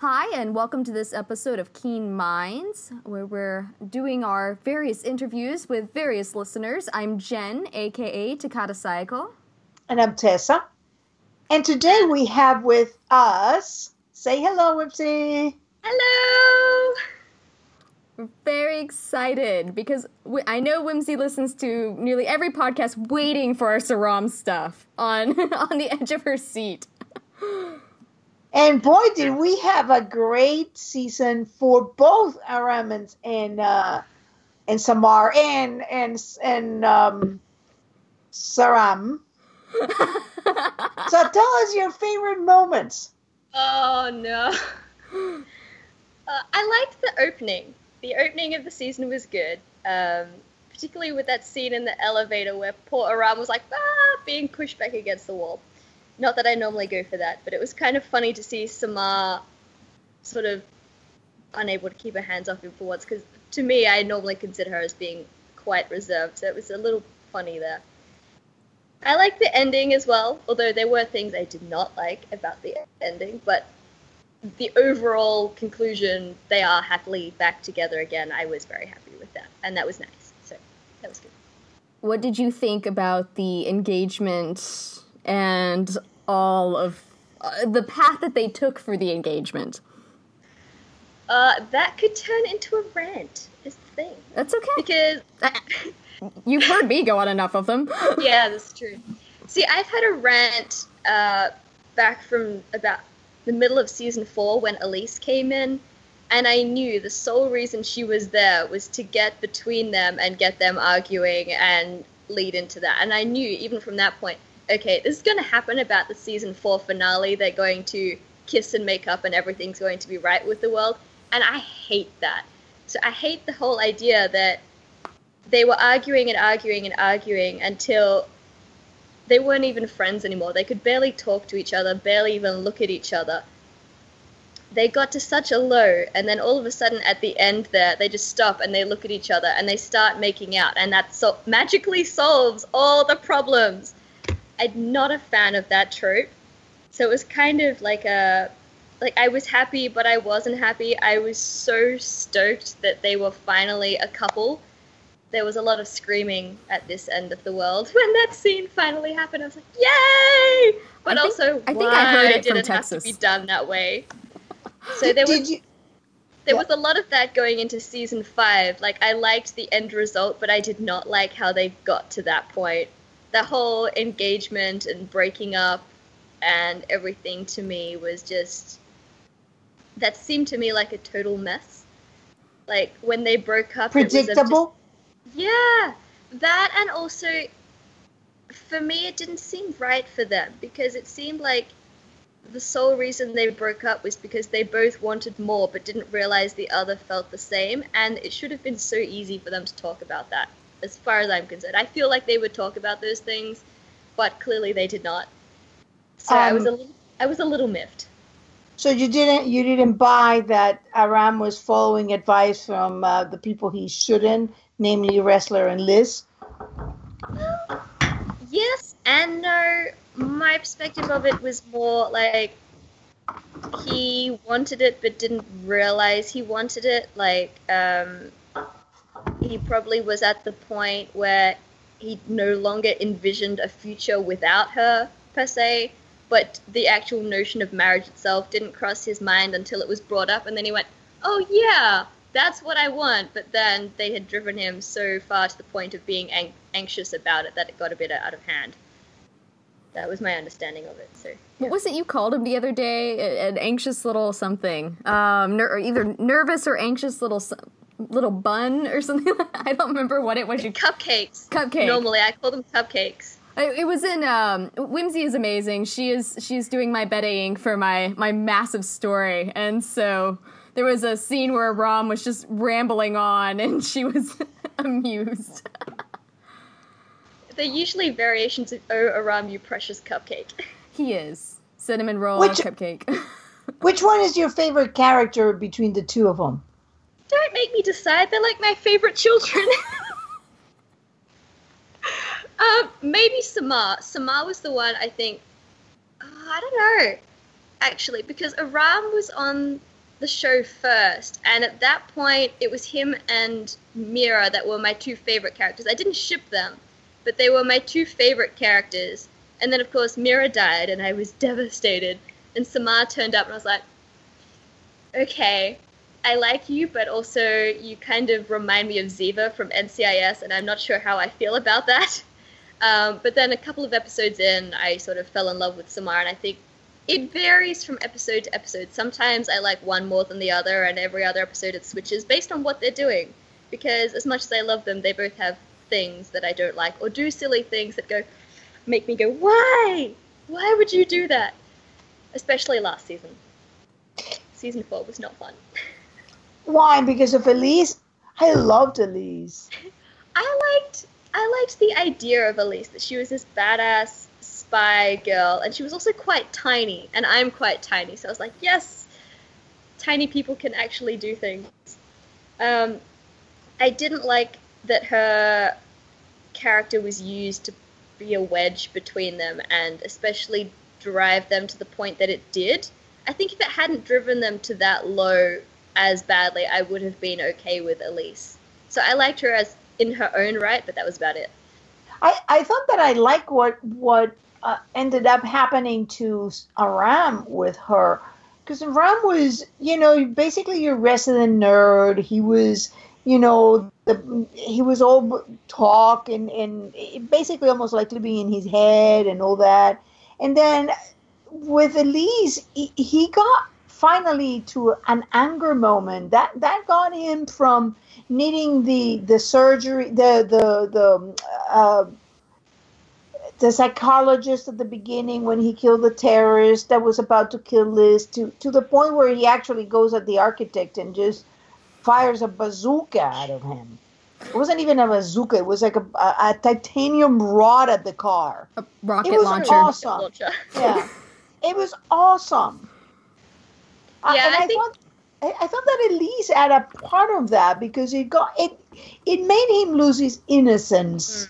Hi, and welcome to this episode of Keen Minds, where we're doing our various interviews with various listeners. I'm Jen, aka Takata Cycle. And I'm Tessa. And today we have with us, say hello, Whimsy. Hello. We're very excited because we, I know Whimsy listens to nearly every podcast waiting for our Saram stuff on, on the edge of her seat. And boy, did we have a great season for both Aramans and uh, and Samar and and and um, Saram. so tell us your favorite moments. Oh no. Uh, I liked the opening. The opening of the season was good, um, particularly with that scene in the elevator where poor Aram was like, ah, being pushed back against the wall. Not that I normally go for that, but it was kind of funny to see Samar sort of unable to keep her hands off him for once, because to me, I normally consider her as being quite reserved, so it was a little funny there. I like the ending as well, although there were things I did not like about the ending, but the overall conclusion, they are happily back together again. I was very happy with that, and that was nice. So that was good. What did you think about the engagement and all of uh, the path that they took for the engagement? Uh, that could turn into a rant. Is the thing. That's okay. Because you've heard me go on enough of them. yeah, that's true. See, I've had a rant uh, back from about the middle of season four when Elise came in, and I knew the sole reason she was there was to get between them and get them arguing and lead into that. And I knew even from that point, okay, this is going to happen about the season four finale. They're going to kiss and make up, and everything's going to be right with the world. And I hate that. So I hate the whole idea that they were arguing and arguing and arguing until they weren't even friends anymore. They could barely talk to each other, barely even look at each other. They got to such a low, and then all of a sudden at the end there, they just stop and they look at each other and they start making out, and that so- magically solves all the problems. I'm not a fan of that trope. So it was kind of like a like I was happy but I wasn't happy. I was so stoked that they were finally a couple. There was a lot of screaming at this end of the world when that scene finally happened. I was like, "Yay!" But I think, also, I why think I heard it did it Texas. have to be done that way? So there was you? there Yeah. was a lot of that going into season five. Like I liked the end result, but I did not like how they got to that point. The whole engagement and breaking up and everything to me was just that seemed to me like a total mess. Like when they broke up, it was just- Predictable. yeah, that and also for me it didn't seem right for them because it seemed like the sole reason they broke up was because they both wanted more but didn't realize the other felt the same and it should have been so easy for them to talk about that as far as I'm concerned. I feel like they would talk about those things, but clearly they did not. So I was a Um, little, I was a little miffed. So you didn't you didn't buy that Aram was following advice from uh, the people he shouldn't, namely Ressler and Liz. Yes and no. My perspective of it was more like he wanted it but didn't realize he wanted it. Like, um, he probably was at the point where he no longer envisioned a future without her, per se, but the actual notion of marriage itself didn't cross his mind until it was brought up, and then he went, Oh, yeah, that's what I want. But then they had driven him so far to the point of being ang- anxious about it that it got a bit out of hand. That was my understanding of it. So What was it you called him the other day? An anxious little something. Um, ner- or either nervous or anxious little little bun or something. I don't remember what it was. You cupcakes. Cupcake. Normally, I call them cupcakes. It it was in um, Whimsy is amazing. She is she's doing my bedding for my my massive story, and so there was a scene where Rom was just rambling on, and she was amused. They're usually variations of "Oh, Aram, you precious cupcake." He is cinnamon roll Which- cupcake. Which one is your favorite character between the two of them? Don't make me decide. They're like my favorite children. um, maybe Samar. Samar was the one I think. Uh, I don't know. actually, because Aram was on the show first, and at that point, it was him and Mira that were my two favorite characters. I didn't ship them, but they were my two favorite characters. And then, of course, Mira died, and I was devastated. And Samar turned up, and I was like, okay, I like you, but also you kind of remind me of Ziva from NCIS, and I'm not sure how I feel about that. Um, but then a couple of episodes in, I sort of fell in love with Samar, and I think it varies from episode to episode. Sometimes I like one more than the other, and every other episode it switches based on what they're doing. Because as much as I love them, they both have things that I don't like, or do silly things that go make me go, why? Why would you do that? Especially last season. Season four was not fun. Why? Because of Elise. I loved Elise. I liked I liked the idea of Elise that she was this badass spy girl, and she was also quite tiny, and I'm quite tiny, so I was like, yes, tiny people can actually do things. Um, I didn't like that her character was used to be a wedge between them, and especially drive them to the point that it did. I think if it hadn't driven them to that low as badly, I would have been okay with Elise. So I liked her as in her own right, but that was about it. I, I thought that I like what what uh, ended up happening to Aram with her because Aram was you know basically your resident nerd. He was you know the, he was all talk and and basically almost like living in his head and all that. And then with Elise, he, he got finally to an anger moment that that got him from needing the the surgery the the the uh, the psychologist at the beginning when he killed the terrorist that was about to kill Liz to to the point where he actually goes at the architect and just fires a bazooka out of him. It wasn't even a bazooka. It was like a, a, a titanium rod at the car. A rocket it was launcher. awesome. Yeah, it was awesome. Uh, Yeah, and I I, think- thought I, thought that Elise had a part of that because it got it it made him lose his innocence.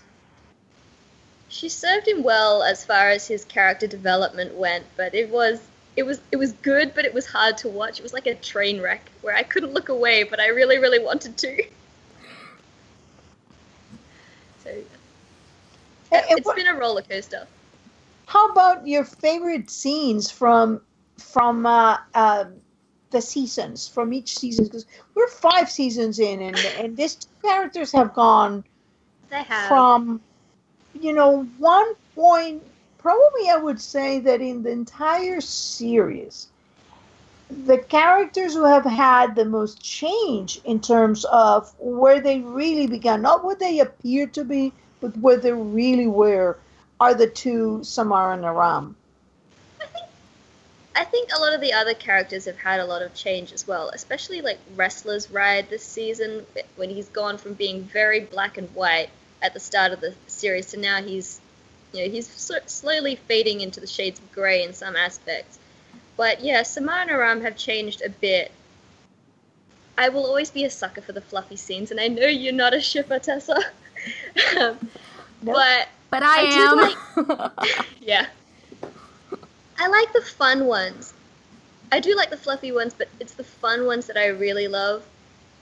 She served him well as far as his character development went, but it was it was it was good, but it was hard to watch. It was like a train wreck where I couldn't look away, but I really really wanted to. So And- and it's been a roller coaster. How about your favorite scenes from from uh, uh, the seasons from each season? Because we're five seasons in, and and these two characters have gone They have from you know one point. Probably, I would say that in the entire series, the characters who have had the most change in terms of where they really began, not what they appear to be, but where they really were, are the two Samara and Aram. I think a lot of the other characters have had a lot of change as well, especially like Ressler's Ride this season, when he's gone from being very black and white at the start of the series to now he's, you know, he's sl- slowly fading into the shades of grey in some aspects. But yeah, Samar and Aram have changed a bit. I will always be a sucker for the fluffy scenes, and I know you're not a shipper, Tessa. um, No. But But I, I am. yeah. I like the fun ones. I do like the fluffy ones, but it's the fun ones that I really love.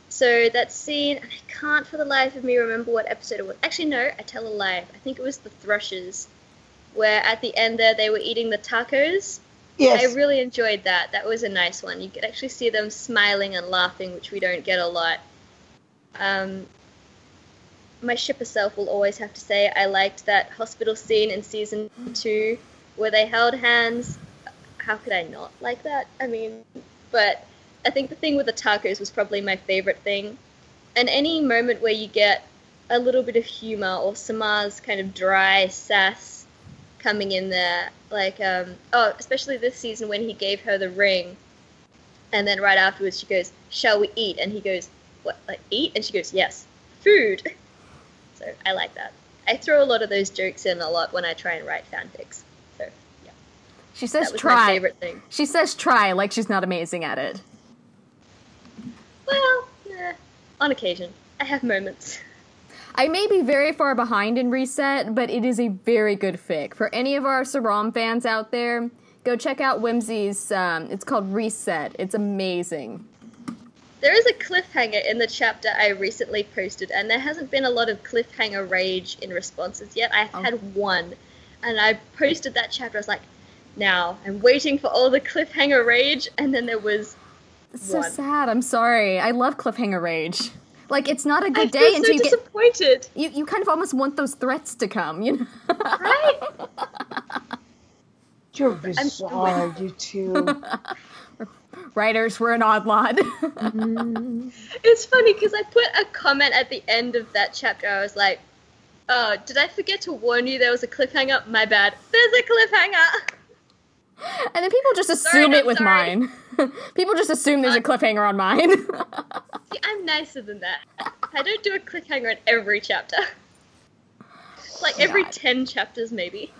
So that scene, I can't for the life of me remember what episode it was. Actually, no, I tell a lie. I think it was the Thrushes, where at the end there they were eating the tacos. Yes. I really enjoyed that. That was a nice one. You could actually see them smiling and laughing, which we don't get a lot. Um, my shipper self will always have to say I liked that hospital scene in season two where they held hands. How could I not like that? I mean, but I think the thing with the tacos was probably my favorite thing. And any moment where you get a little bit of humor or Samar's kind of dry sass coming in there, like um, oh, especially this season when he gave her the ring, and then right afterwards she goes, "Shall we eat?" and he goes, "What? Like eat?" and she goes, "Yes, food." So I like that. I throw a lot of those jokes in a lot when I try and write fanfics. She says that was my try. favorite thing. She says try like she's not amazing at it. Well, eh, on occasion, I have moments. I may be very far behind in Reset, but it is a very good fic. For any of our Saram fans out there, Go check out Whimsy's. Um, it's called Reset. It's amazing. There is a cliffhanger in the chapter I recently posted, and there hasn't been a lot of cliffhanger rage in responses yet. I've Oh. had one, and I posted that chapter. I was like, now I'm waiting for all the cliffhanger rage, and then there was. So One. sad. I'm sorry. I love cliffhanger rage. Like it's not a good feel day so until you get. disappointed. You, you kind of almost want those threats to come, you know? Right? You're bizarre, you two. Writers, we're an odd lot. Mm. It's funny because I put a comment at the end of that chapter. I was like, "Oh, did I forget to warn you there was a cliffhanger? My bad. There's a cliffhanger." And then people just Sorry, assume it with sorry. mine. people just assume there's a uh, cliffhanger on mine. See, I'm nicer than that. I don't do a cliffhanger in every chapter. Like every God. ten chapters, maybe.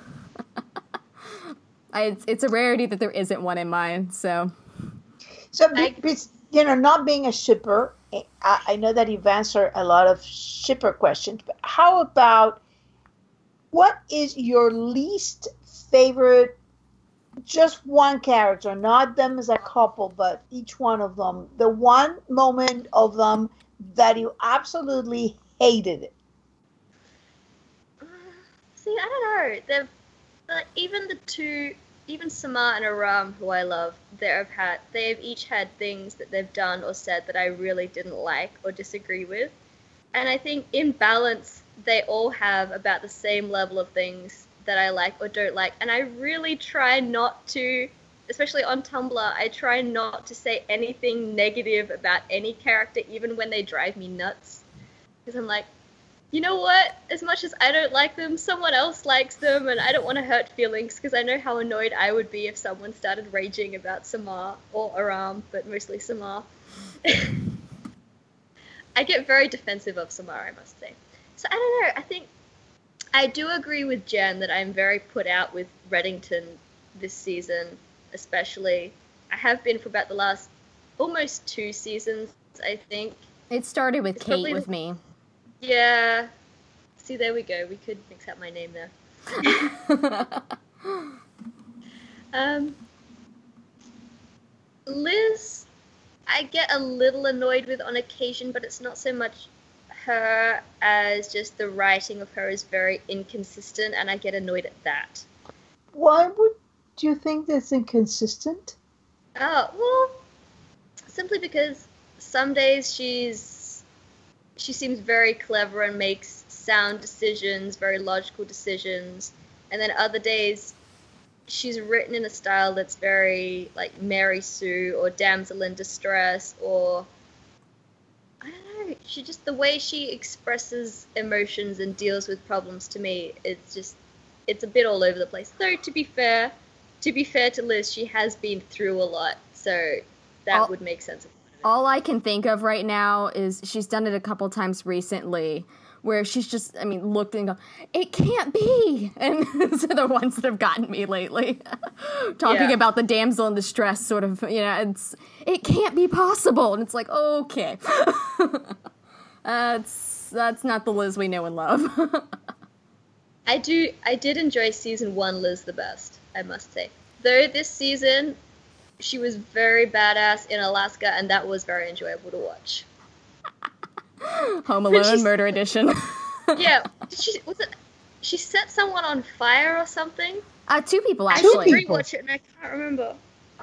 I, it's, it's a rarity that there isn't one in mine, so. So, be, be- you know, not being a shipper, eh, I, I know that you've answered a lot of shipper questions, but how about what is your least favorite? Just one character, not them as a couple, but each one of them. The one moment of them that you absolutely hated it. See, I don't know. They've uh, even the two, even Samar and Aram, who I love, they've had they've each had things that they've done or said that I really didn't like or disagree with, and I think in balance they all have about the same level of things that I like or don't like, and I really try not to. Especially on Tumblr, I try not to say anything negative about any character, even when they drive me nuts. Because I'm like, you know what? As much as I don't like them, someone else likes them, and I don't want to hurt feelings because I know how annoyed I would be if someone started raging about Samar or Aram, but mostly Samar. I get very defensive of Samar, I must say. So I don't know. I think I do agree with Jen that I'm very put out with Reddington this season, especially. I have been for about the last almost two seasons, I think. It started with It's Kate probably with me. Yeah. See, there we go. We could mix up my name there. Um, Liz, I get a little annoyed with on occasion, but it's not so much her as just the writing of her is very inconsistent, and I get annoyed at that. Why would you think that's inconsistent? Oh well, simply because some days she's she seems very clever and makes sound decisions, very logical decisions, and then other days she's written in a style that's very like Mary Sue or damsel in distress or I don't know. She just the way she expresses emotions and deals with problems to me, it's just it's a bit all over the place. Though to be fair, to be fair to Liz, she has been through a lot, so that All- would make sense. All I can think of right now is she's done it a couple times recently where she's just, I mean, looked and go, it can't be. And those are the ones that have gotten me lately. Talking Yeah. about the damsel in distress, sort of, you know, it's, it can't be possible. And it's like, okay. that's, that's not the Liz we know and love. I do. I did enjoy season one Liz the best. I must say. Though this season, she was very badass in Alaska, and that was very enjoyable to watch. Home Alone Murder Edition. Yeah, did she was it? She set someone on fire or something. uh, two people, I actually. should people. rewatch it, and I can't remember.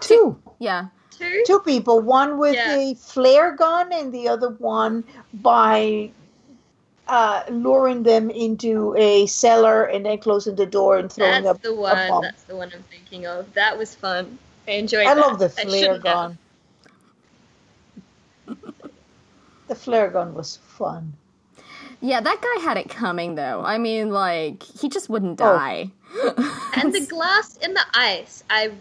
Two. Yeah. Two. Two people, one with Yeah. a flare gun and the other one by uh, luring them into a cellar and then closing the door and throwing That's up the one. That's the one I'm thinking of. That was fun. I enjoyed. I that. love the flare shouldn't have. gun. The flare gun was fun. Yeah, that guy had it coming, though. I mean, like, he just wouldn't die. Oh. die. And the glass in the ice. I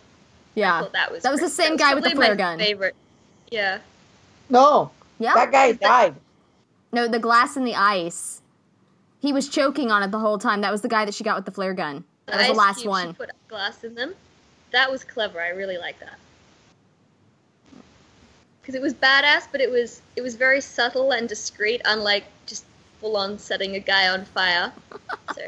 yeah. thought that was. That was the same was guy with the probably flare my gun. Favorite. Yeah. No, Yeah. that guy died. No, the glass in the ice. He was choking on it the whole time. That was the guy that she got with the flare gun. That was the last cubes, one. She put glass in them. That was clever. I really like that. Because it was badass, but it was it was very subtle and discreet, unlike just full on setting a guy on fire. So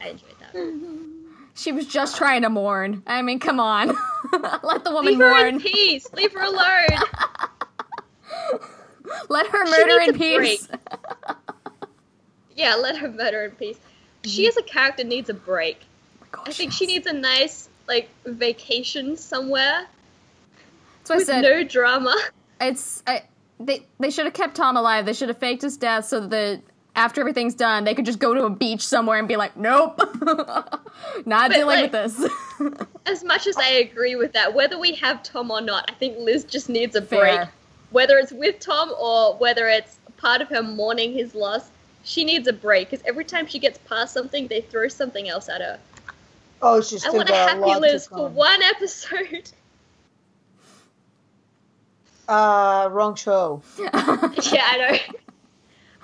I enjoyed that. She was just trying to mourn. I mean, come on. Let the woman Leave her mourn. in peace. Leave her alone. Let her murder in peace. yeah, let her murder in peace. She mm-hmm. as a character needs a break. I think she needs a nice like vacation somewhere That's what I with said. no drama. It's I, they they should have kept Tom alive. They should have faked his death so that after everything's done, they could just go to a beach somewhere and be like, "Nope, not dealing like- with this." As much as I agree with that, whether we have Tom or not, I think Liz just needs a Fair. break. Whether it's with Tom or whether it's part of her mourning his loss, she needs a break because every time she gets past something, they throw something else at her. Oh, she's I want a got a happy Liz for one episode. Uh, wrong show. yeah, I know.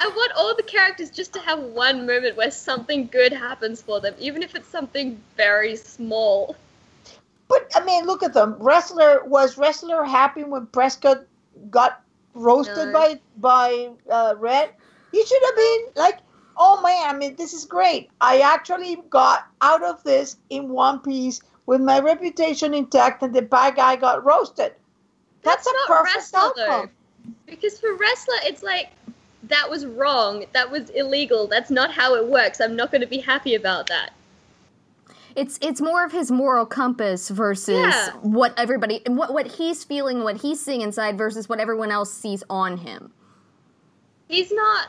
I want all the characters just to have one moment where something good happens for them, even if it's something very small. But I mean, look at them. Ressler was Ressler happy when Prescott got roasted No. by by uh, Red. He should have been like, oh man, I mean, this is great. I actually got out of this in one piece with my reputation intact, and the bad guy got roasted. That's, That's a not Ressler, though. Because for Ressler, it's like, that was wrong. That was illegal. That's not how it works. I'm not going to be happy about that. it's it's more of his moral compass versus Yeah. what everybody what what he's feeling, what he's seeing inside versus what everyone else sees on him. He's not.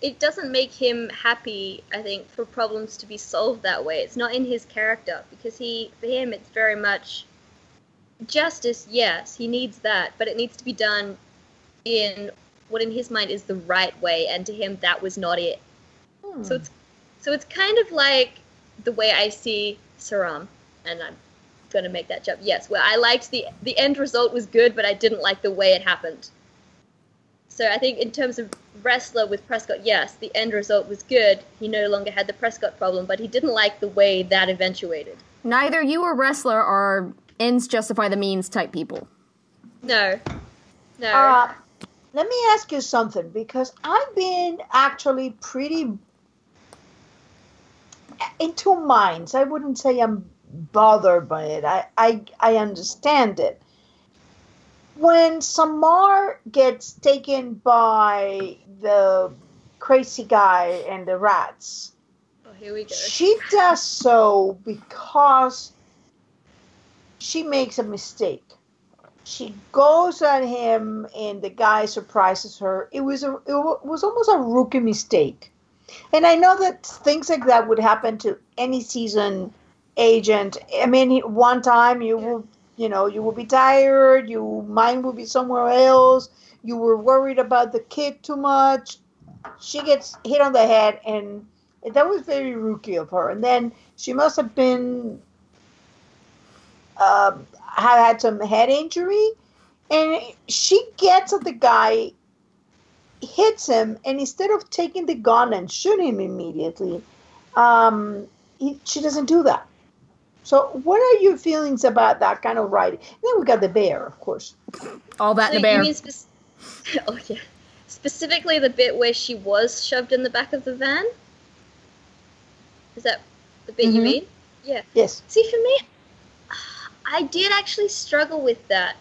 It doesn't make him happy, I think, for problems to be solved that way. It's not in his character because he, for him, it's very much justice. Yes, he needs that, but it needs to be done in what, in his mind, is the right way. And to him, that was not it. Hmm. So it's, so it's kind of like the way I see Saram, and I'm gonna make that jump. Yes, where I liked the the end result was good, but I didn't like the way it happened. So I think in terms of Ressler with Prescott, yes, the end result was good. He no longer had the Prescott problem, but he didn't like the way that eventuated. Neither you or Ressler are ends justify the means type people. No, no. Uh, let me ask you something because I've been actually pretty in two minds. I wouldn't say I'm bothered by it. I I, I understand it. When Samar gets taken by the crazy guy and the rats, oh, here we go. she does so because she makes a mistake. She goes at him, and the guy surprises her. It was a it was almost a rookie mistake, and I know that things like that would happen to any season agent. I mean, one time you will, you know, you will be tired. You mind will be somewhere else. You were worried about the kid too much. She gets hit on the head, and that was very rookie of her. And then she must have been um, had had some head injury, and she gets at the guy, hits him, and instead of taking the gun and shooting him immediately, um, he, she doesn't do that. So, what are your feelings about that kind of writing? And then we got the bear, of course. All that So in a bear. You mean spec- oh yeah, specifically the bit where she was shoved in the back of the van. Is that the bit you Mhm. mean? Yeah. Yes. See, for me, I did actually struggle with that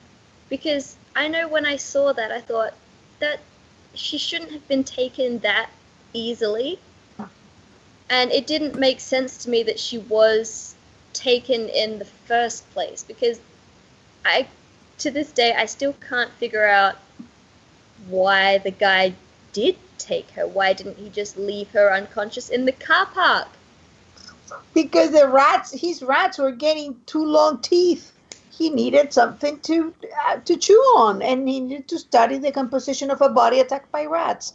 because I know when I saw that, I thought that she shouldn't have been taken that easily. And it didn't make sense to me that she was taken in the first place because I, to this day, I still can't figure out why the guy did take her. Why didn't he just leave her unconscious in the car park? Because the rats, his rats were getting too long teeth. He needed something to uh, to chew on, and he needed to study the composition of a body attacked by rats.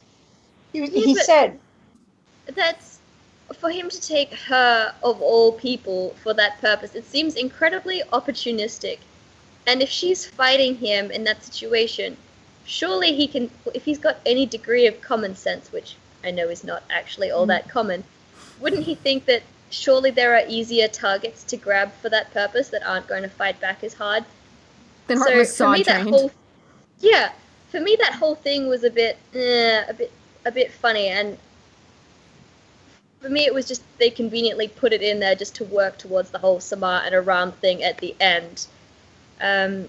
He, he said, that's for him to take her of all people for that purpose it seems incredibly opportunistic and if she's fighting him in that situation surely he can if he's got any degree of common sense which i know is not actually all that common wouldn't he think that surely there are easier targets to grab for that purpose that aren't going to fight back as hard Then was for me that whole yeah for me that whole thing was a bit eh, a bit a bit funny and for me, it was just they conveniently put it in there just to work towards the whole Samar and Aram thing at the end. Um,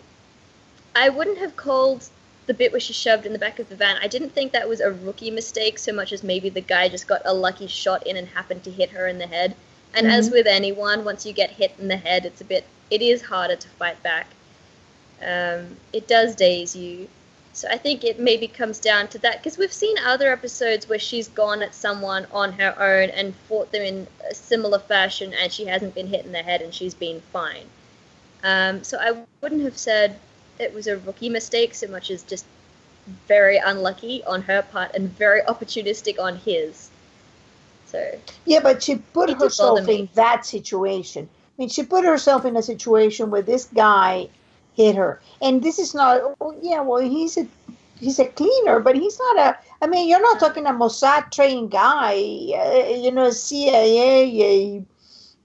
I wouldn't have called the bit where she shoved in the back of the van. I didn't think that was a rookie mistake so much as maybe the guy just got a lucky shot in and happened to hit her in the head. And mm-hmm. as with anyone, once you get hit in the head, it's a bit, it is harder to fight back. Um, it does daze you. So I think it maybe comes down to that because we've seen other episodes where she's gone at someone on her own and fought them in a similar fashion, and she hasn't been hit in the head and she's been fine. Um, so I wouldn't have said it was a rookie mistake so much as just very unlucky on her part and very opportunistic on his. So yeah, but she put herself in that situation. I mean, she put herself in a situation where this guy hit her. And this is not, oh, yeah, well, he's a he's a cleaner, but he's not a. I mean, you're not talking a Mossad trained guy, uh, you know, CIA,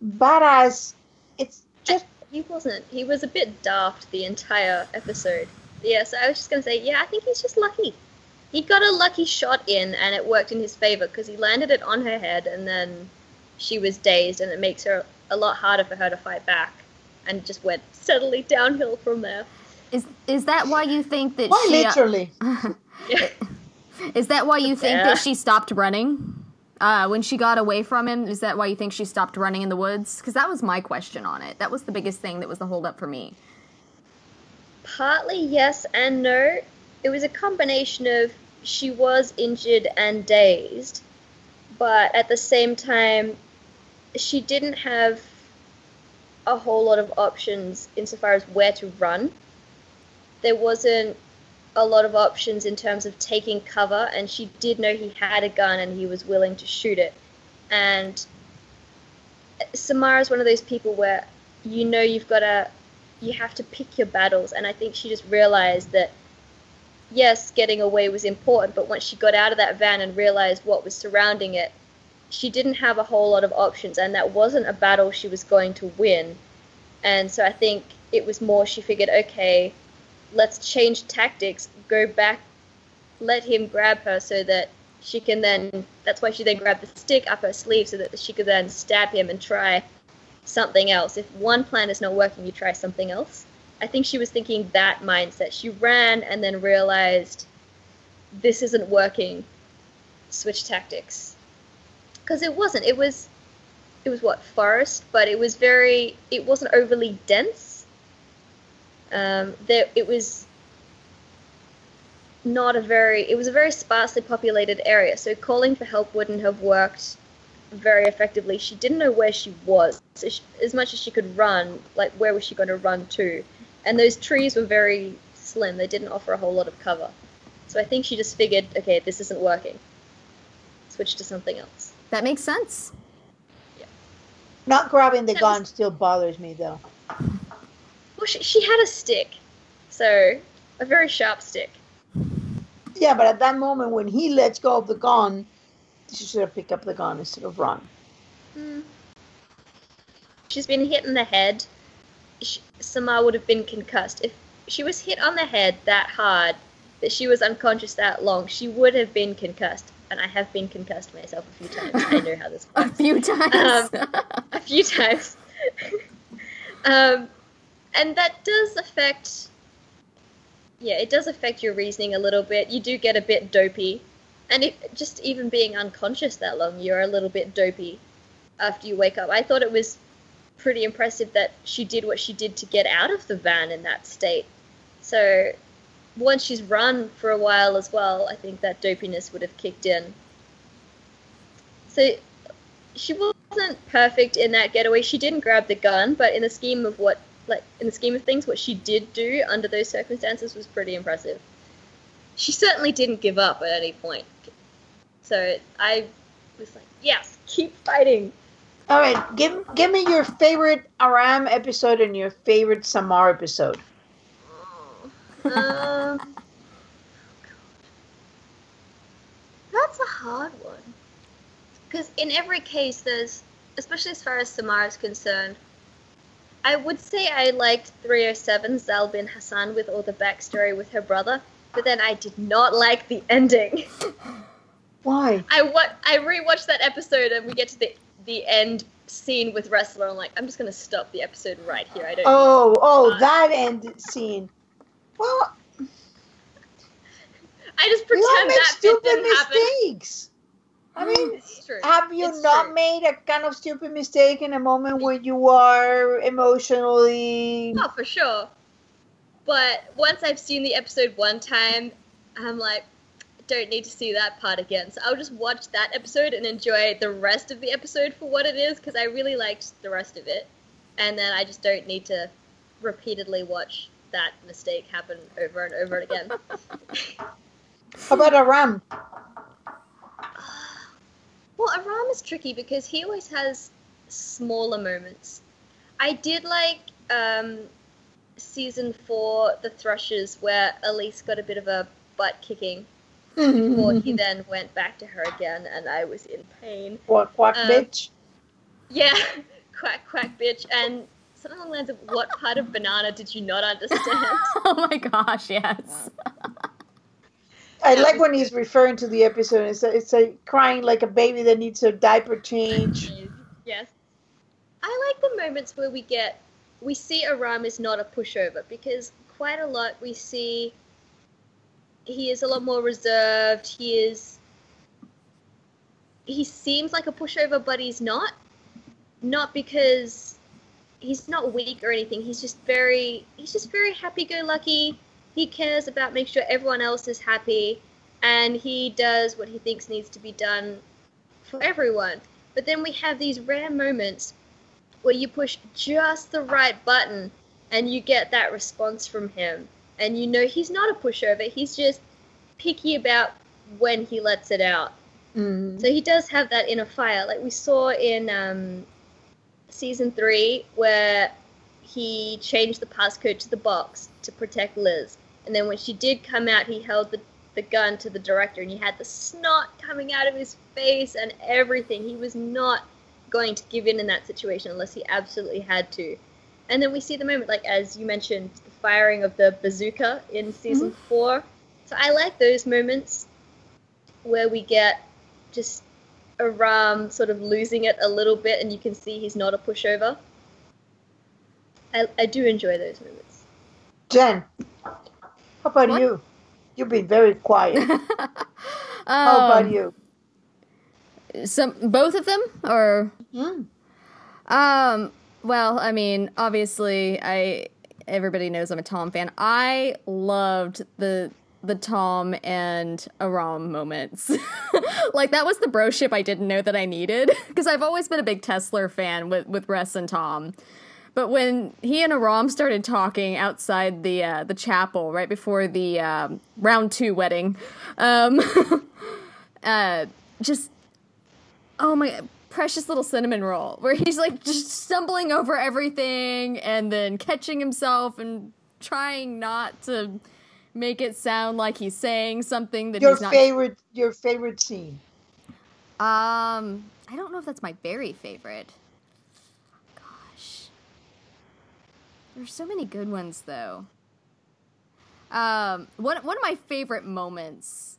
badass. It's just he wasn't. He was a bit daft the entire episode. Yeah, so I was just gonna say, yeah, I think he's just lucky. He got a lucky shot in, and it worked in his favor because he landed it on her head, and then she was dazed, and it makes her a lot harder for her to fight back and just went steadily downhill from there. Is is that why you think that why she uh, literally? is that why you think yeah. that she stopped running? Uh, when she got away from him, is that why you think she stopped running in the woods? Because that was my question on it. That was the biggest thing that was the holdup for me. Partly yes and no. It was a combination of she was injured and dazed, but at the same time, she didn't have a whole lot of options insofar as where to run. There wasn't a lot of options in terms of taking cover, and she did know he had a gun and he was willing to shoot it. And Samara is one of those people where you know you've got to, you have to pick your battles, and I think she just realized that yes, getting away was important, but once she got out of that van and realized what was surrounding it, she didn't have a whole lot of options, and that wasn't a battle she was going to win. And so I think it was more she figured, okay, let's change tactics, go back, let him grab her so that she can then. That's why she then grabbed the stick up her sleeve so that she could then stab him and try something else. If one plan is not working, you try something else. I think she was thinking that mindset. She ran and then realized this isn't working. Switch tactics because it wasn't. It was it was what forest, but it was very. It wasn't overly dense. Um, there, it was not a very. It was a very sparsely populated area, so calling for help wouldn't have worked very effectively. She didn't know where she was. So she, as much as she could run, like where was she going to run to? And those trees were very slim. They didn't offer a whole lot of cover. So I think she just figured, okay, this isn't working. Switch to something else. That makes sense. Yeah. Not grabbing the gun was... still bothers me though. Well, she, she had a stick, so a very sharp stick. Yeah, but at that moment when he lets go of the gun, she should have picked up the gun instead of run. Hmm. She's been hit in the head. She, Samar would have been concussed. If she was hit on the head that hard, that she was unconscious that long, she would have been concussed and I have been concussed myself a few times. I know how this works. a few times. Um, a few times. um, and that does affect. Yeah, it does affect your reasoning a little bit. You do get a bit dopey, and it, just even being unconscious that long, you're a little bit dopey after you wake up. I thought it was pretty impressive that she did what she did to get out of the van in that state. So once she's run for a while as well, I think that dopiness would have kicked in. So she wasn't perfect in that getaway. She didn't grab the gun, but in the scheme of what, like in the scheme of things, what she did do under those circumstances was pretty impressive. She certainly didn't give up at any point. So I was like, yes, keep fighting. All right, give give me your favorite Aram episode and your favorite Samar episode um, that's a hard one. Because in every case, there's, especially as far as Samar is concerned, I would say I liked 307 Zal bin Hassan with all the backstory with her brother, but then I did not like the ending. Why? I what I rewatched that episode and we get to the the end scene with Ressler. I'm like, I'm just gonna stop the episode right here. I don't. Oh, oh, that end scene. Well, I just pretend that stupid didn't happen. mistakes. I mm, mean, have you It's not true. made a kind of stupid mistake in a moment where you are emotionally? Oh, for sure. But once I've seen the episode one time, I'm like, don't need to see that part again. So I'll just watch that episode and enjoy the rest of the episode for what it is because I really liked the rest of it. And then I just don't need to repeatedly watch that mistake happen over and over again. How about Aram? Well, Aram is tricky because he always has smaller moments. I did like um, season four, The Thrushes, where Elise got a bit of a butt kicking before he then went back to her again, and I was in pain. Quack, quack, Um, bitch. Yeah, quack, quack, bitch. And something along the lines of, what part of banana did you not understand? oh my gosh, yes. I like when he's referring to the episode. It's a, it's a crying like a baby that needs a diaper change. Yes. I like the moments where we get we see Aram is not a pushover because quite a lot we see he is a lot more reserved. He is he seems like a pushover but he's not. Not because he's not weak or anything. He's just very he's just very happy go lucky. He cares about making sure everyone else is happy and he does what he thinks needs to be done for everyone. But then we have these rare moments where you push just the right button and you get that response from him. And you know he's not a pushover, he's just picky about when he lets it out. Mm. So he does have that inner fire, like we saw in um, season three, where he changed the passcode to the box to protect Liz. And then when she did come out, he held the, the gun to the director, and he had the snot coming out of his face and everything. He was not going to give in in that situation unless he absolutely had to. And then we see the moment, like as you mentioned, the firing of the bazooka in season four. So I like those moments where we get just Aram sort of losing it a little bit, and you can see he's not a pushover. I, I do enjoy those moments. Jen, how about What? you? You've been very quiet. How Um, about you? Some both of them or Mm. Um, well, I mean, obviously, I everybody knows I'm a Tom fan. I loved the the Tom and Aram moments. like that was the broship I didn't know that I needed because I've always been a big Tesla fan with with Russ and Tom. But when he and Aram started talking outside the uh, the chapel right before the um, round two wedding, um, uh, just oh my precious little cinnamon roll where he's like just stumbling over everything and then catching himself and trying not to make it sound like he's saying something that Your he's not favorite, your favorite scene. um i don't know if that's my very favorite. Gosh. There's so many good ones though. Um one, one of my favorite moments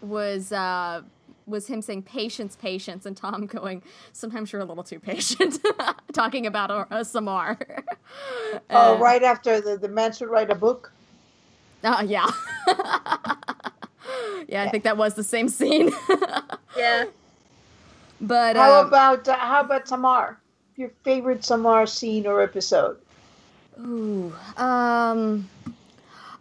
was uh was him saying patience patience and tom going sometimes you're a little too patient talking about a, a samar Oh, Uh, right after the, the man should write a book. uh, yeah yeah i think that was the same scene Yeah. but How um, about uh, how about Tamar? Your favorite Samar scene or episode? Ooh, um,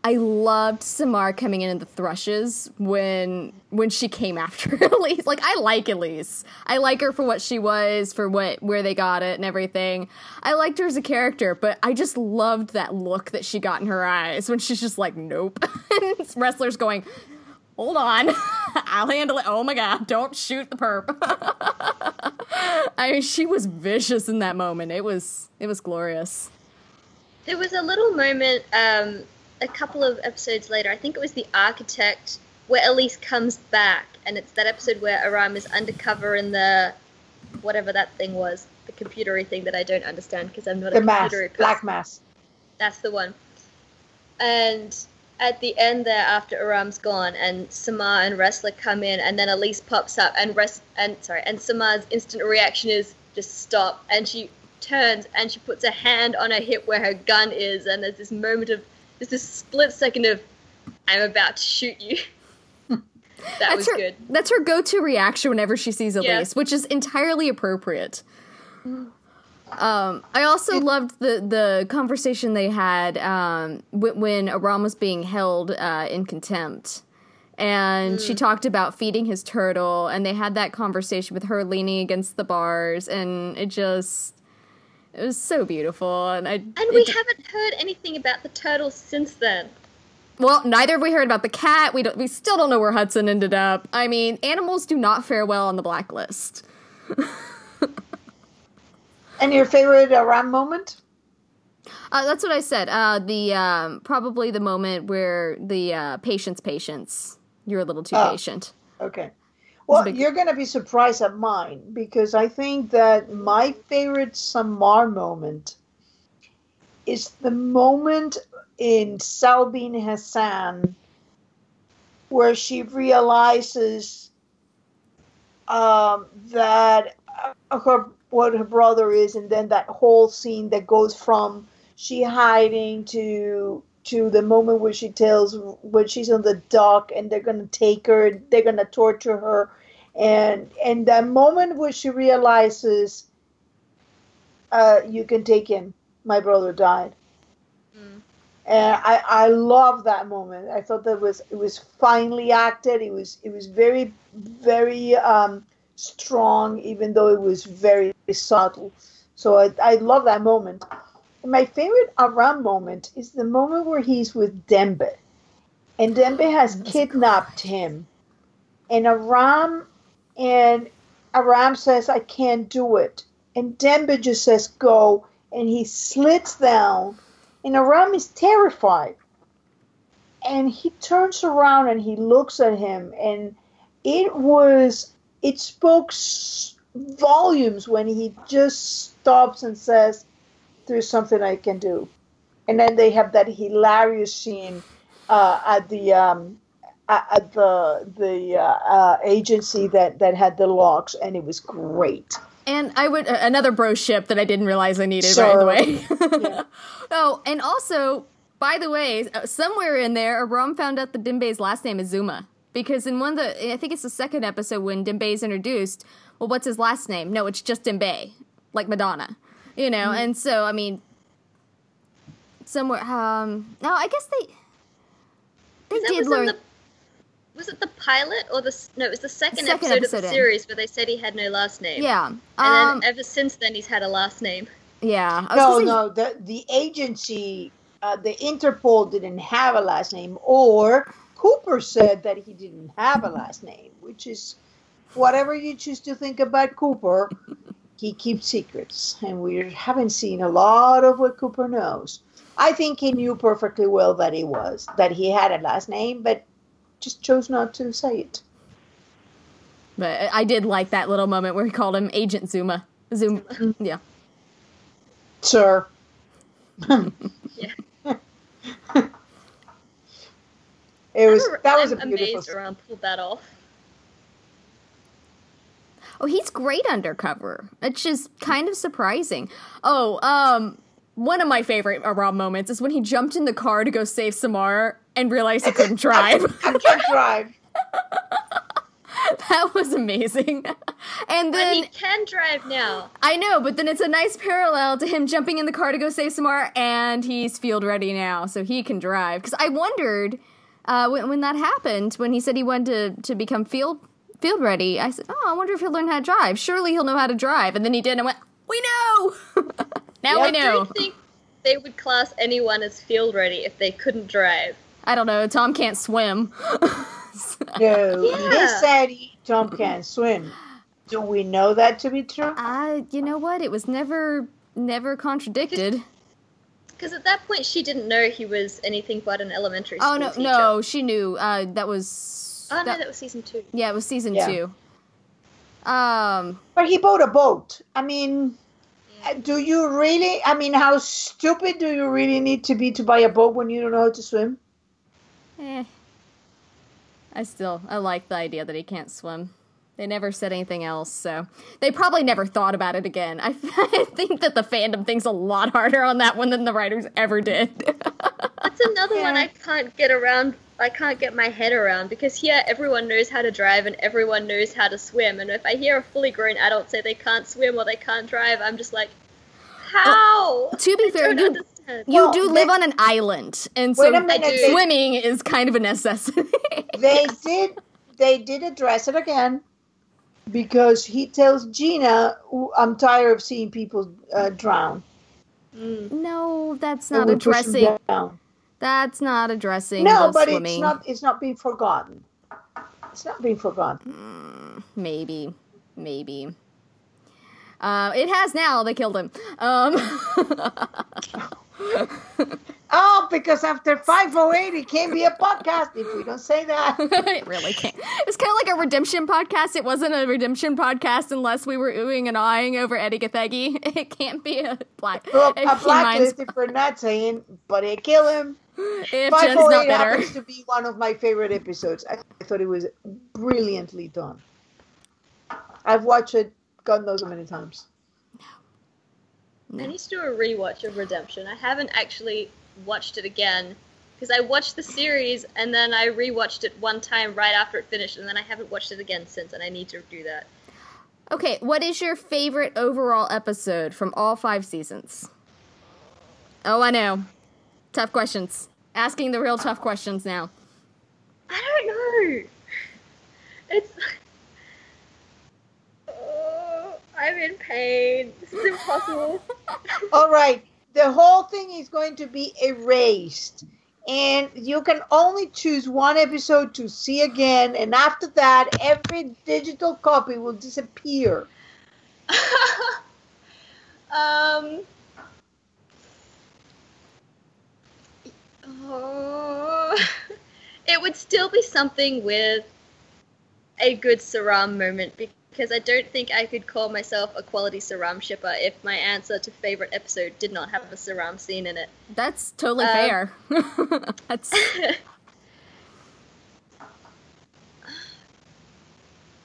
I loved Samar coming in in the thrushes when when she came after Elise. Like I like Elise. I like her for what she was, for what where they got it and everything. I liked her as a character, but I just loved that look that she got in her eyes when she's just like, nope. and Ressler's going, hold on, I'll handle it. Oh my god, don't shoot the perp. I mean, she was vicious in that moment. It was it was glorious. There was a little moment um, a couple of episodes later, I think it was The Architect, where Elise comes back, and it's that episode where Aram is undercover in the whatever that thing was, the computery thing that I don't understand because I'm not The a mask, computery person. black mass. That's the one. And at the end there after Aram's gone and Samar and Ressler come in and then Elise pops up and rest and sorry and Samar's instant reaction is just stop and she turns and she puts a hand on her hip where her gun is and there's this moment of there's this split second of I'm about to shoot you. that that's was her, good. That's her go-to reaction whenever she sees Elise, Yeah. which is entirely appropriate. Um, I also loved the the conversation they had um, w- when Aram was being held uh, in contempt, and she talked about feeding his turtle, and they had that conversation with her leaning against the bars, and it just it was so beautiful, and I And we it- haven't heard anything about the turtles since then. well, neither have we heard about the cat. We don't. We still don't know where Hudson ended up. I mean, animals do not fare well on the blacklist. And your favorite uh, Aram moment? Uh, that's what I said. Uh, the um, probably the moment where the uh, patience, patience. You're a little too Oh. patient. Okay. Well, big- you're going to be surprised at mine because I think that my favorite Samar moment is the moment in Salbin Hassan where she realizes um, that uh, her what her brother is, and then that whole scene that goes from she hiding to to the moment where she tells when she's on the dock and they're gonna take her, they're gonna torture her, and and that moment where she realizes, uh, you can take him. My brother died, Mm. and I I love that moment. I thought that was it was finely acted. It was it was very very um, strong, even though it was very subtle. So I I love that moment. My favorite Aram moment is the moment where he's with Dembe. And Dembe has That's kidnapped him. And Aram and Aram says, I can't do it. And Dembe just says, go. And he slits down. And Aram is terrified. And he turns around and he looks at him. And it was, it spoke volumes when he just stops and says, there's something I can do. And then they have that hilarious scene uh, at the um, at the the uh, uh, agency that that had the locks, and it was great. And I would uh, another bro ship that I didn't realize I needed. Sure. By the way. Yeah. oh, and also, by the way, uh, somewhere in there, Aram found out that Dembe's last name is Zuma because in one of the, I think it's the second episode when Dembe is introduced. Well, what's his last name? No, it's just Dimbe, like Madonna. You know, Mm-hmm. and so I mean, somewhere. Um, no, I guess they they That did was learn. the was it the pilot or the no? It was the second, Second episode, episode of the in. series where they said he had no last name. yeah. And Um, then ever since then, he's had a last name. yeah. I No, say- no, the the agency, uh, the Interpol didn't have a last name, or Cooper said that he didn't have a last name, which is whatever you choose to think about Cooper. He keeps secrets, and we haven't seen a lot of what Cooper knows. I think he knew perfectly well that he was that he had a last name, but just chose not to say it. But I I did like that little moment where he called him Agent Zuma. Zoom. Mm-hmm. Yeah. Sir. Yeah. It was I'm, that was a I'm beautiful. amazed Aram pulled that off. Oh, he's great undercover. It's just kind of surprising. Oh, um, one of my favorite Rob moments is when he jumped in the car to go save Samar and realized he couldn't drive. I can't drive. that was amazing. And But then he can drive now. I know, but then it's a nice parallel to him jumping in the car to go save Samar, and he's field ready now, so he can drive. Because I wondered uh, when, when that happened, when he said he wanted to, to become field field ready. I said, "Oh, I wonder if he'll learn how to drive. Surely he'll know how to drive." And then he did, and I went, "We know. now we Yep. I know." don't think they would class anyone as field ready if they couldn't drive. I don't know. Tom can't swim. No, he Yeah. said he, Tom can't swim. Do we know that to be true? uh, you know what? It was never never contradicted. Because at that point, she didn't know he was anything but an elementary school Oh no, teacher. no, she knew. Uh, that was. Oh no, that- that was season two. yeah, it was season Yeah. two. Um. But he bought a boat. I mean, uh, do you really? I mean, how stupid do you really need to be to buy a boat when you don't know how to swim? Eh. I still I like the idea that he can't swim. They never said anything else, so they probably never thought about it again. I, I think that the fandom thinks a lot harder on that one than the writers ever did. That's another one I can't get around. I can't get my head around because here everyone knows how to drive and everyone knows how to swim. And if I hear a fully grown adult say they can't swim or they can't drive, I'm just like, how? to be I fair, you, understand. you Well, do they- live on an island, and so minute. I do. They, swimming is kind of a necessity. they did. They did address it again because he tells Gina, "I'm tired of seeing people uh, drown." Mm. no, that's not we push them addressing. That's not addressing No, but swimming. it's not. It's not being forgotten. It's not being forgotten. Maybe, maybe. Uh, it has now. They killed him. Um, Oh, because after 508, it can't be a podcast if we don't say that. it really can't. It's kind of like a redemption podcast. It wasn't a redemption podcast unless we were oohing and eyeing over Edi Gathegi. It can't be a black. Well, a a He Minds- blacklisted for not saying, but it kill him. If Jen's not better. happens to be one of my favorite episodes. I, I thought it was brilliantly done. I've watched it God knows how many times. No. I need to do a rewatch of Redemption. I haven't actually watched it again because I watched the series and then I rewatched it one time right after it finished, and then I haven't watched it again since, and I need to do that. Okay, what is your favorite overall episode from all five seasons? Oh, I know. Tough questions. Asking the real tough questions now. I don't know. It's. Oh, I'm in pain. This is impossible. All right, the whole thing is going to be erased. And you can only choose one episode to see again, and after that, every digital copy will disappear. um. Oh, it would still be something with a good Saram moment because I don't think I could call myself a quality Saram shipper if my answer to favorite episode did not have a Saram scene in it. That's totally Um, fair. That's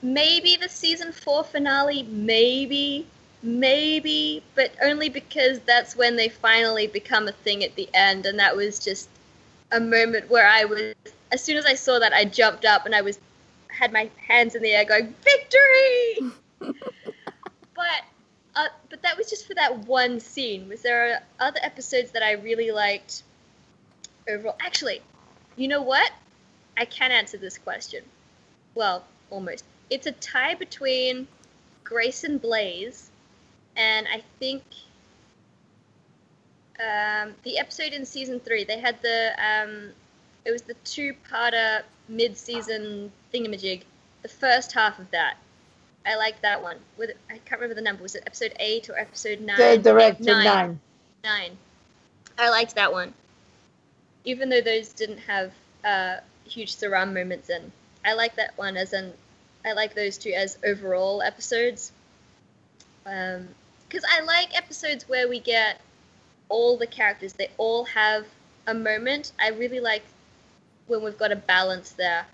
maybe the season four finale, maybe, maybe, but only because that's when they finally become a thing at the end, and that was just a moment where I was, as soon as I saw that, I jumped up and I was, had my hands in the air going, victory! but, uh, but that was just for that one scene. Was there other episodes that I really liked overall? Actually, you know what? I can answer this question. Well, almost. It's a tie between Greyson Blaise, and I think um, the episode in season three. They had the um, it was the two-parter mid-season thingamajig. The first half of that, I liked that one. With I can't remember the number. Was it episode eight or episode nine? They directed Nine. nine. Nine. I liked that one. Even though those didn't have uh, huge Saram moments in. I like that one as an I like those two as overall episodes. Um, because I like episodes where we get all the characters. They all have a moment. I really like when we've got a balance there.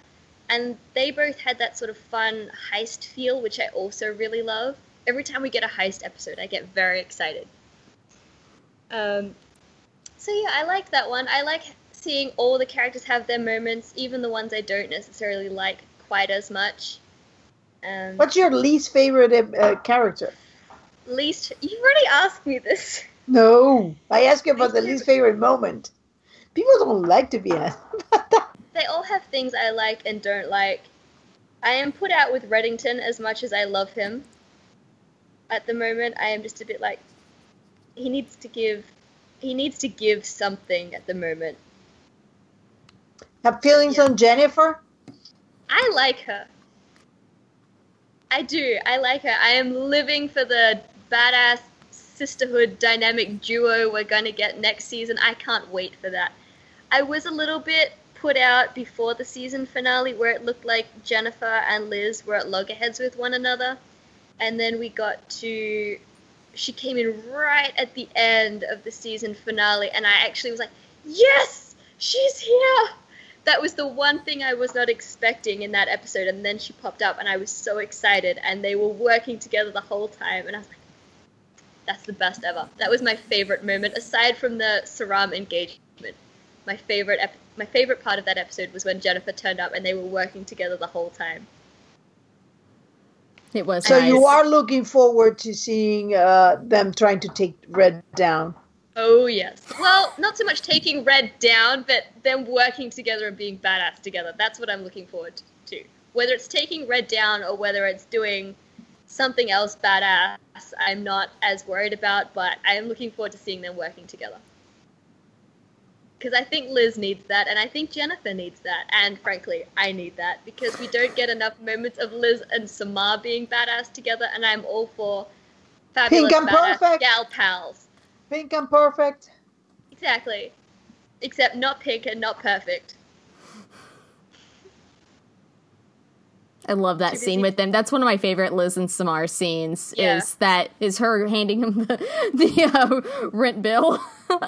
And they both had that sort of fun heist feel, which I also really love. Every time we get a heist episode, I get very excited. Um, so yeah, I like that one. I like seeing all the characters have their moments, even the ones I don't necessarily like quite as much. Um, What's your least favorite uh, character? Least you've already asked me this. No, I asked you about the Least favorite moment. People don't like to be asked about that. They all have things I like and don't like. I am put out with Reddington as much as I love him. At the moment, I am just a bit like he needs to give he needs to give something at the moment. Have feelings Yeah. on Jennifer? I like her. I do. I like her. I am living for the badass sisterhood dynamic duo we're going to get next season. I can't wait for that. I was a little bit put out before the season finale where it looked like Jennifer and Liz were at loggerheads with one another. And then we got to. She came in right at the end of the season finale, and I actually was like, yes, she's here! that was the one thing I was not expecting in that episode, and then she popped up, and I was so excited, and they were working together the whole time, and I was like, "That's the best ever." That was my favorite moment, aside from the Saram engagement. My favorite, ep- my favorite part of that episode was when Jennifer turned up, and they were working together the whole time. It was So nice. you are looking forward to seeing uh, them trying to take Red down. Oh yes. Well, not so much taking Red down, but them working together and being badass together. That's what I'm looking forward to. Whether it's taking Red down or whether it's doing something else badass, I'm not as worried about, but I am looking forward to seeing them working together. Because I think Liz needs that, and I think Jennifer needs that, and frankly, I need that because we don't get enough moments of Liz and Samar being badass together, and I'm all for fabulous Pink and badass perfect. gal pals. Pink and perfect. Exactly. Except not pink and not perfect. I love that scene with them. That's one of my favorite Liz and Samar scenes. Yeah. Is that is her handing him the, the uh, rent bill?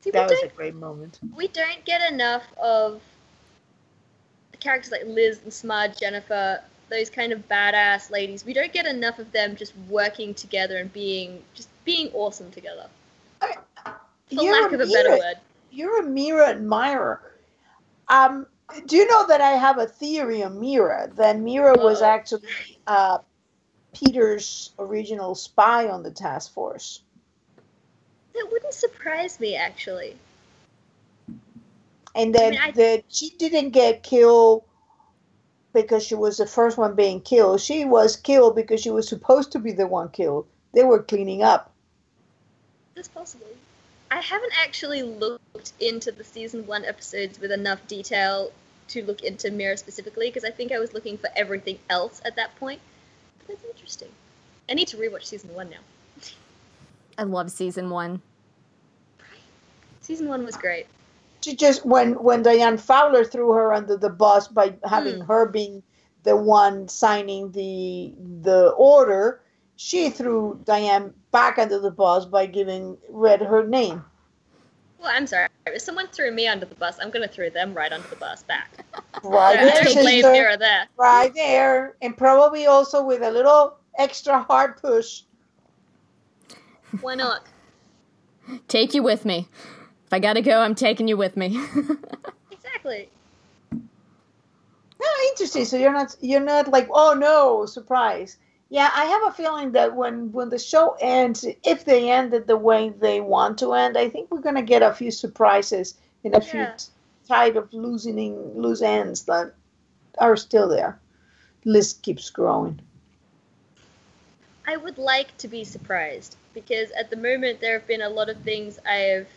See, That was a great moment. we don't get enough of characters like Liz and Samar, Jennifer, those kind of badass ladies. We don't get enough of them just working together and being just being awesome together. I- For You're lack of a better word. You're a Mira admirer. Um, do you know that I have a theory on Mira? That Mira was actually uh, Peter's original spy on the task force. That wouldn't surprise me actually. and that mean, I- that she didn't get killed because she was the first one being killed. She was killed because she was supposed to be the one killed. They were cleaning up. That's possible. I haven't actually looked into the season one episodes with enough detail to look into Mira specifically because I think I was looking for everything else at that point. But that's interesting. I need to rewatch season one now. I love season one. Season one was great. She just when when Diane Fowler threw her under the bus by having Hmm. her being the one signing the the order, she threw Diane back under the bus by giving Red her name. Well, I'm sorry. If someone threw me under the bus, I'm going to throw them right under the bus back. Right I there, don't blame sister. Mira there. Right there, and probably also with a little extra hard push. Why not? Take you with me. If I gotta go, I'm taking you with me. Exactly. Oh, interesting. So you're not you're not like oh no surprise. Yeah, I have a feeling that when when the show ends, if they end it the way they want to end, I think we're gonna get a few surprises and a few Yeah. tied of losing loose ends that are still there. List keeps growing. I would like to be surprised because at the moment there have been a lot of things I have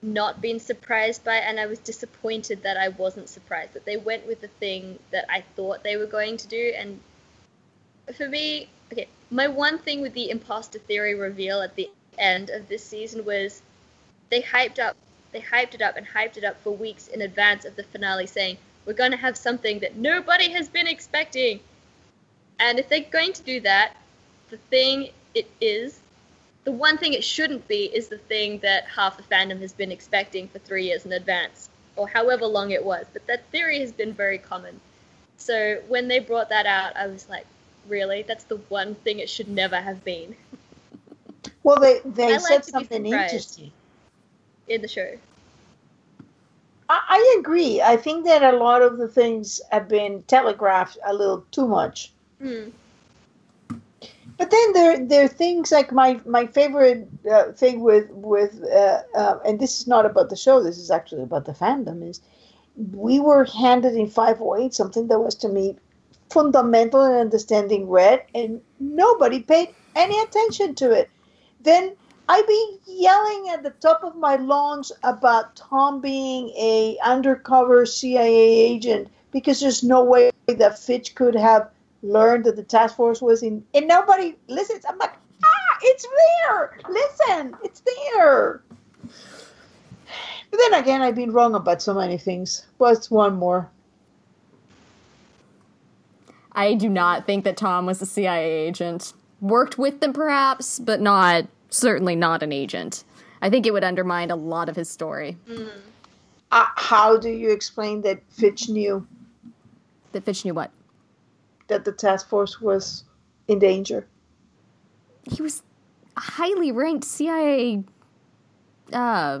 not been surprised by, and I was disappointed that I wasn't surprised that they went with the thing that I thought they were going to do. And for me, okay, my one thing with the imposter theory reveal at the end of this season was they hyped up, they hyped it up and hyped it up for weeks in advance of the finale, saying we're going to have something that nobody has been expecting. And if they're going to do that, the thing it is, the one thing it shouldn't be is the thing that half the fandom has been expecting for three years in advance, or however long it was. But that theory has been very common. So when they brought that out, I was like, really? That's the one thing it should never have been Well, they they I like said to something interesting. in the show. I, I agree. I think that a lot of the things have been telegraphed a little too much. Hmm. But then there there are things like my my favorite uh, thing with with uh, uh, and this is not about the show. This is actually about the fandom. Is we were handed in 508 something that was to me fundamental in understanding red, and nobody paid any attention to it. Then I'd be yelling at the top of my lungs about Tom being a undercover CIA agent because there's no way that Fitch could have learned that the task force was in and nobody listens. I'm like, ah, it's there. Listen, it's there. But then again, I've been wrong about so many things. What's one more? I do not think that Tom was a CIA agent. Worked with them perhaps, but not certainly not an agent. I think it would undermine a lot of his story. Uh, how do you explain that Fitch knew That Fitch knew what? that the task force was in danger? He was a highly ranked CIA uh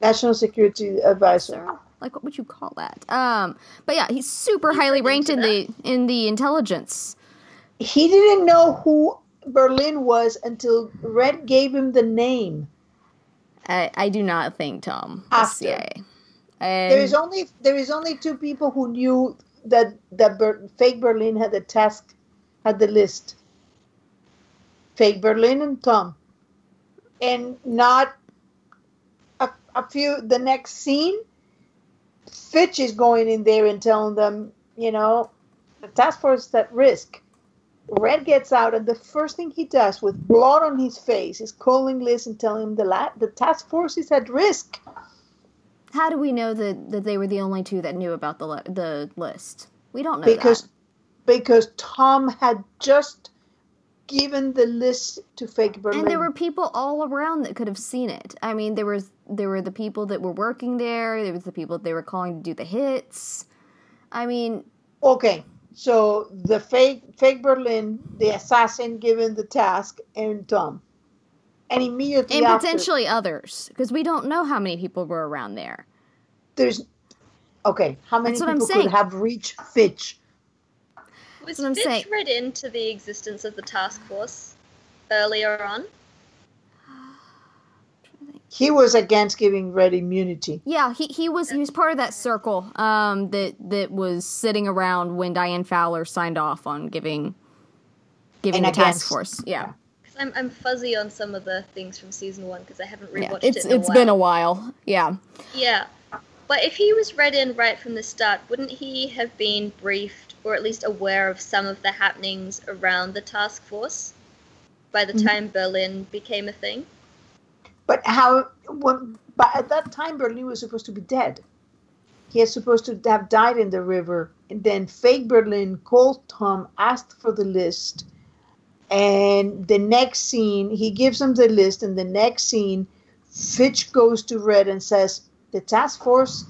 National Security Advisor. Like what would you call that? Um but yeah, he's super highly ranked in into the in the intelligence. He didn't know who Berlin was until Red gave him the name. I, I do not think Tom was. CIA. And There is only there is only two people who knew that that Ber- fake Berlin had the task, had the list. Fake Berlin and Tom, and not a, a few. The next scene, Fitch is going in there and telling them, you know, the task force is at risk. Red gets out, and the first thing he does, with blood on his face, is calling Liz and telling him the la- the task force is at risk. how do we know that, that they were the only two that knew about the li- the list? We don't know because that. because Tom had just given the list to fake Berlin. And there were people all around that could have seen it. I mean, there was there were the people that were working there. There was the people that they were calling to do the hits. I mean, okay. So the fake fake Berlin, the assassin given the task, and Tom, and immediately and after, potentially others because we don't know how many people were around there. there's okay. How many That's people saying. could have reached Fitch? Was what I'm Fitch saying. read into the existence of the task force earlier on? He was against giving Red immunity. Yeah, he, he was he was part of that circle um, that that was sitting around when Diane Fowler signed off on giving giving And the task force. Yeah, Because I'm, I'm fuzzy on some of the things from season one because I haven't yeah. rewatched It's it. In it's a been a while. while. Yeah. Yeah. But if he was read in right from the start, wouldn't he have been briefed or at least aware of some of the happenings around the task force by the Mhm. time Berlin became a thing? But how? When, but at that time, Berlin was supposed to be dead. He is supposed to have died in the river. And then fake Berlin called Tom, asked for the list. And the next scene, he gives him the list. And the next scene, Fitch goes to Red and says, The task force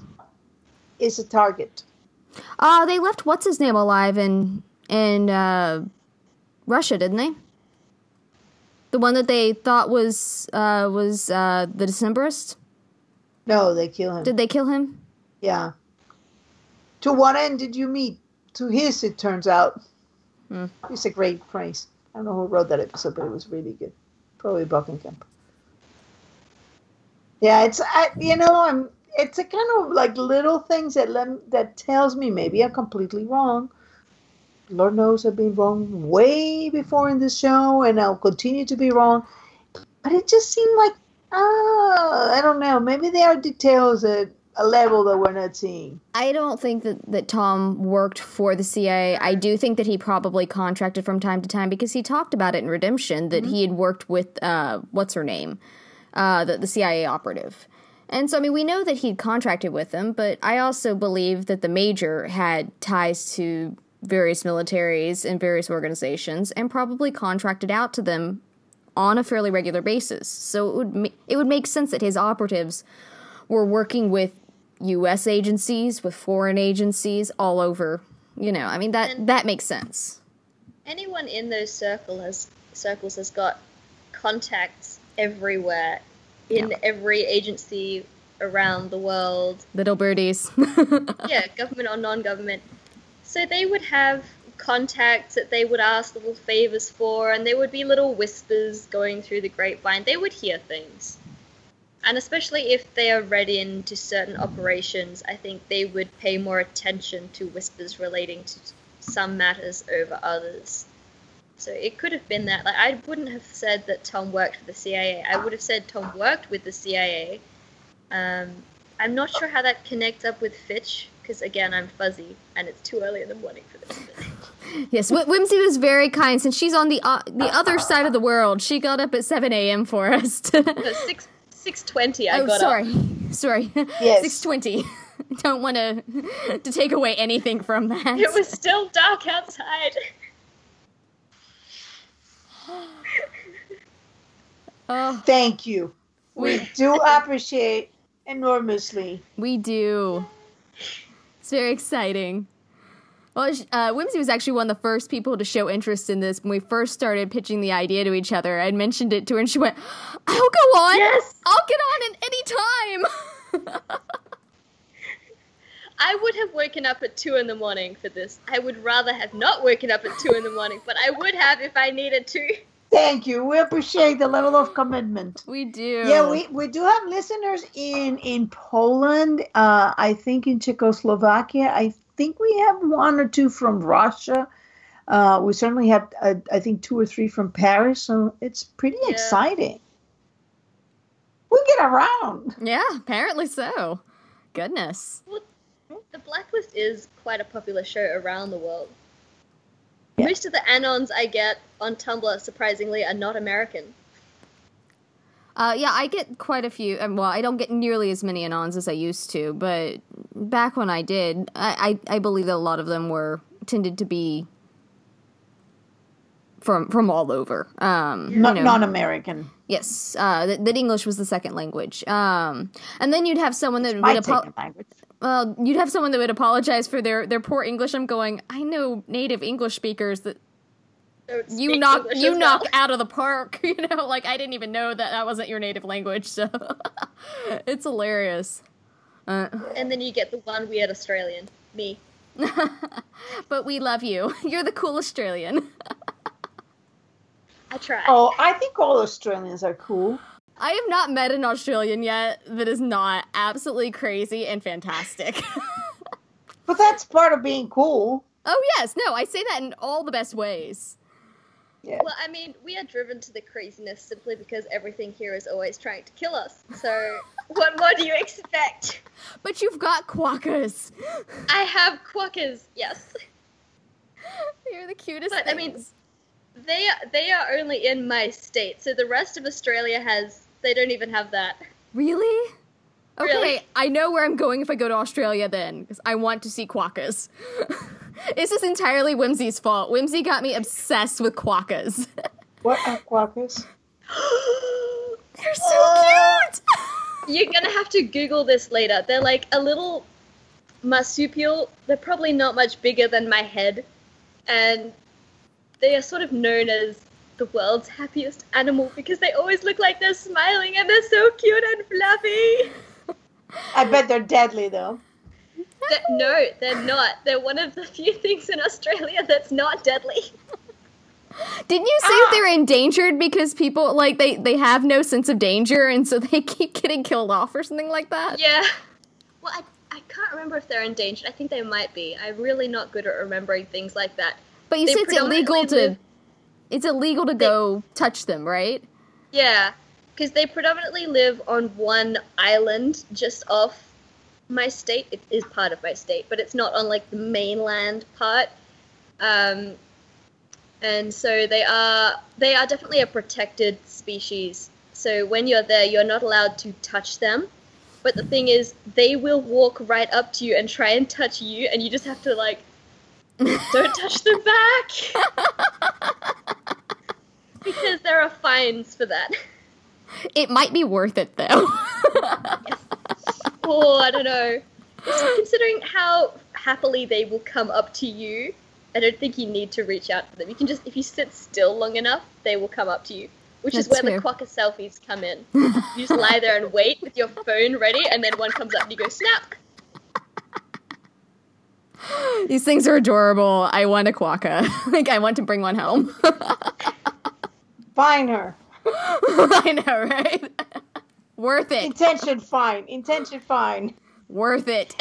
is a target. Uh they left what's his name alive in in uh, Russia, didn't they? The one that they thought was uh, was uh, the Decembrist. No, they kill him. Did they kill him? yeah. To what end did you meet? To his, it turns out. Hmm. It's a great phrase. I don't know who wrote that episode, but it was really good. Probably Bokenkamp. Yeah, it's I, you know I'm. It's a kind of like little things that lem- that tells me maybe I'm completely wrong. Lord knows I've been wrong way before in this show, and I'll continue to be wrong. But it just seemed like, ah, I don't know. Maybe there are details at a level that we're not seeing. I don't think that, that Tom worked for the CIA. I do think that he probably contracted from time to time because he talked about it in Redemption that he had worked with uh, what's her name, uh, the, the CIA operative. And so, I mean, we know that he'd contracted with them, but I also believe that the major had ties to various militaries and various organizations and probably contracted out to them on a fairly regular basis. So it would ma- it would make sense that his operatives were working with U.S. agencies, with foreign agencies all over. You know, I mean that And- that makes sense. Anyone in those circle has, circles has got contacts everywhere, in every agency around the world. Little birdies. yeah, government or non-government. So they would have contacts that they would ask little favors for, and there would be little whispers going through the grapevine. They would hear things. And especially if they are read into certain operations, I think they would pay more attention to whispers relating to some matters over others. So it could have been that. Like I wouldn't have said that Tom worked for the CIA. I would have said Tom worked with the CIA. Um, I'm not sure how that connects up with Fitch because again I'm fuzzy and it's too early in the morning for this. yes, Wh- Whimsy was very kind since she's on the uh, the other side of the world. She got up at seven a.m. for us. to- No, six six twenty. I oh, got sorry, up. sorry. Yes. Six twenty. Don't want to to take away anything from that. It was still dark outside. Oh, Thank you. We do appreciate enormously. We do. It's very exciting. Well, uh, Whimsy was actually one of the first people to show interest in this when we first started pitching the idea to each other. I mentioned it to her, and she went, "I'll go on. Yes! I'll get on at any time." I would have woken up at two in the morning for this. I would rather have not woken up at two in the morning, but I would have if I needed to. Thank you. We appreciate the level of commitment. we do. Yeah, we, we do have listeners in in Poland. Uh, I think in Czechoslovakia. I think we have one or two from Russia. Uh, we certainly have, uh, I think, two or three from Paris. So it's pretty Yeah. exciting. We get around. Yeah, apparently so. Goodness. The Blacklist is quite a popular show around the world. Yeah. Most of the anons I get on Tumblr, surprisingly, are not American. Uh, yeah, I get quite a few. Um, well, I don't get nearly as many anons as I used to, but back when I did, I, I, I believe that a lot of them were tended to be from from all over. Um, you know. non-American. Yes, uh, that, that English was the second language. Um, and then you'd have someone that My would apo- language. Well, you'd have someone that would apologize for their, their poor English. I'm going. I know native English speakers that Don't you knock English you as knock well. out of the park. You know, like I didn't even know that that wasn't your native language. So it's hilarious. Uh, And then you get the one weird Australian, me. but we love you. You're the cool Australian. I try. Oh, I think all Australians are cool. I have not met an Australian yet that is not absolutely crazy and fantastic. But that's part of being cool. oh yes, no, I say that in all the best ways. Yeah. Well, I mean, we are driven to the craziness simply because everything here is always trying to kill us. So, what more do you expect? But you've got quokkas. I have quokkas, yes. You're the cutest. But, I mean, things. They they are only in my state, so the rest of Australia has. They don't even have that. Really? Okay, Really? I know where I'm going if I go to Australia then, because I want to see quokkas. this is entirely Whimsy's fault. Whimsy got me obsessed with quokkas. What are quokkas? They're so cute! You're gonna have to Google this later. They're like a little marsupial. They're probably not much bigger than my head, and they are sort of known as the world's happiest animal because they always look like they're smiling and they're so cute and fluffy. I bet they're deadly though. Th- no, they're not. They're one of the few things in Australia that's not deadly. Didn't you say that they're endangered because people, like, they, they have no sense of danger and so they keep getting killed off or something like that? Yeah. Well, I, I can't remember if they're endangered. I think they might be. I'm really not good at remembering things like that. But you They said it's illegal predominantly to. live- It's illegal to go touch them, right? Yeah, because they predominantly live on one island just off my state. It is part of my state, but it's not on like the mainland part. Um, and so they are they are definitely a protected species. So when you're there, you're not allowed to touch them. But the thing is, they will walk right up to you and try and touch you, and you just have to like don't touch them back. because there are fines for that. It might be worth it, though. Oh, I don't know. Considering how happily they will come up to you, I don't think you need to reach out to them. You can just, if you sit still long enough, they will come up to you. Which is where fair. the quokka selfies come in. You just lie there and wait with your phone ready, and then one comes up and you go snap. These things are adorable. I want a quokka. like, I want to bring one home. Fine her. I know, right? Worth it. Intention fine. Intention fine. Worth it.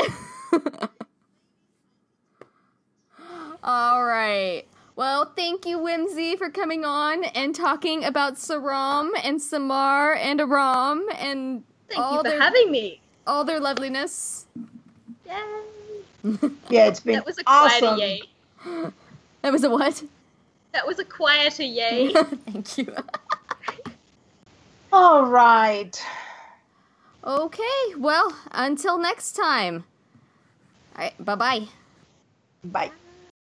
All right. Well, thank you, Whimsy, for coming on and talking about Saram and Samar and Aram and Thank all you for their having me. all their loveliness. Yay. Yeah, it's been That was a quieter yay. That was a what? That was a quieter yay. thank you. All right. Okay. Well, until next time. All right. Bye bye. Bye.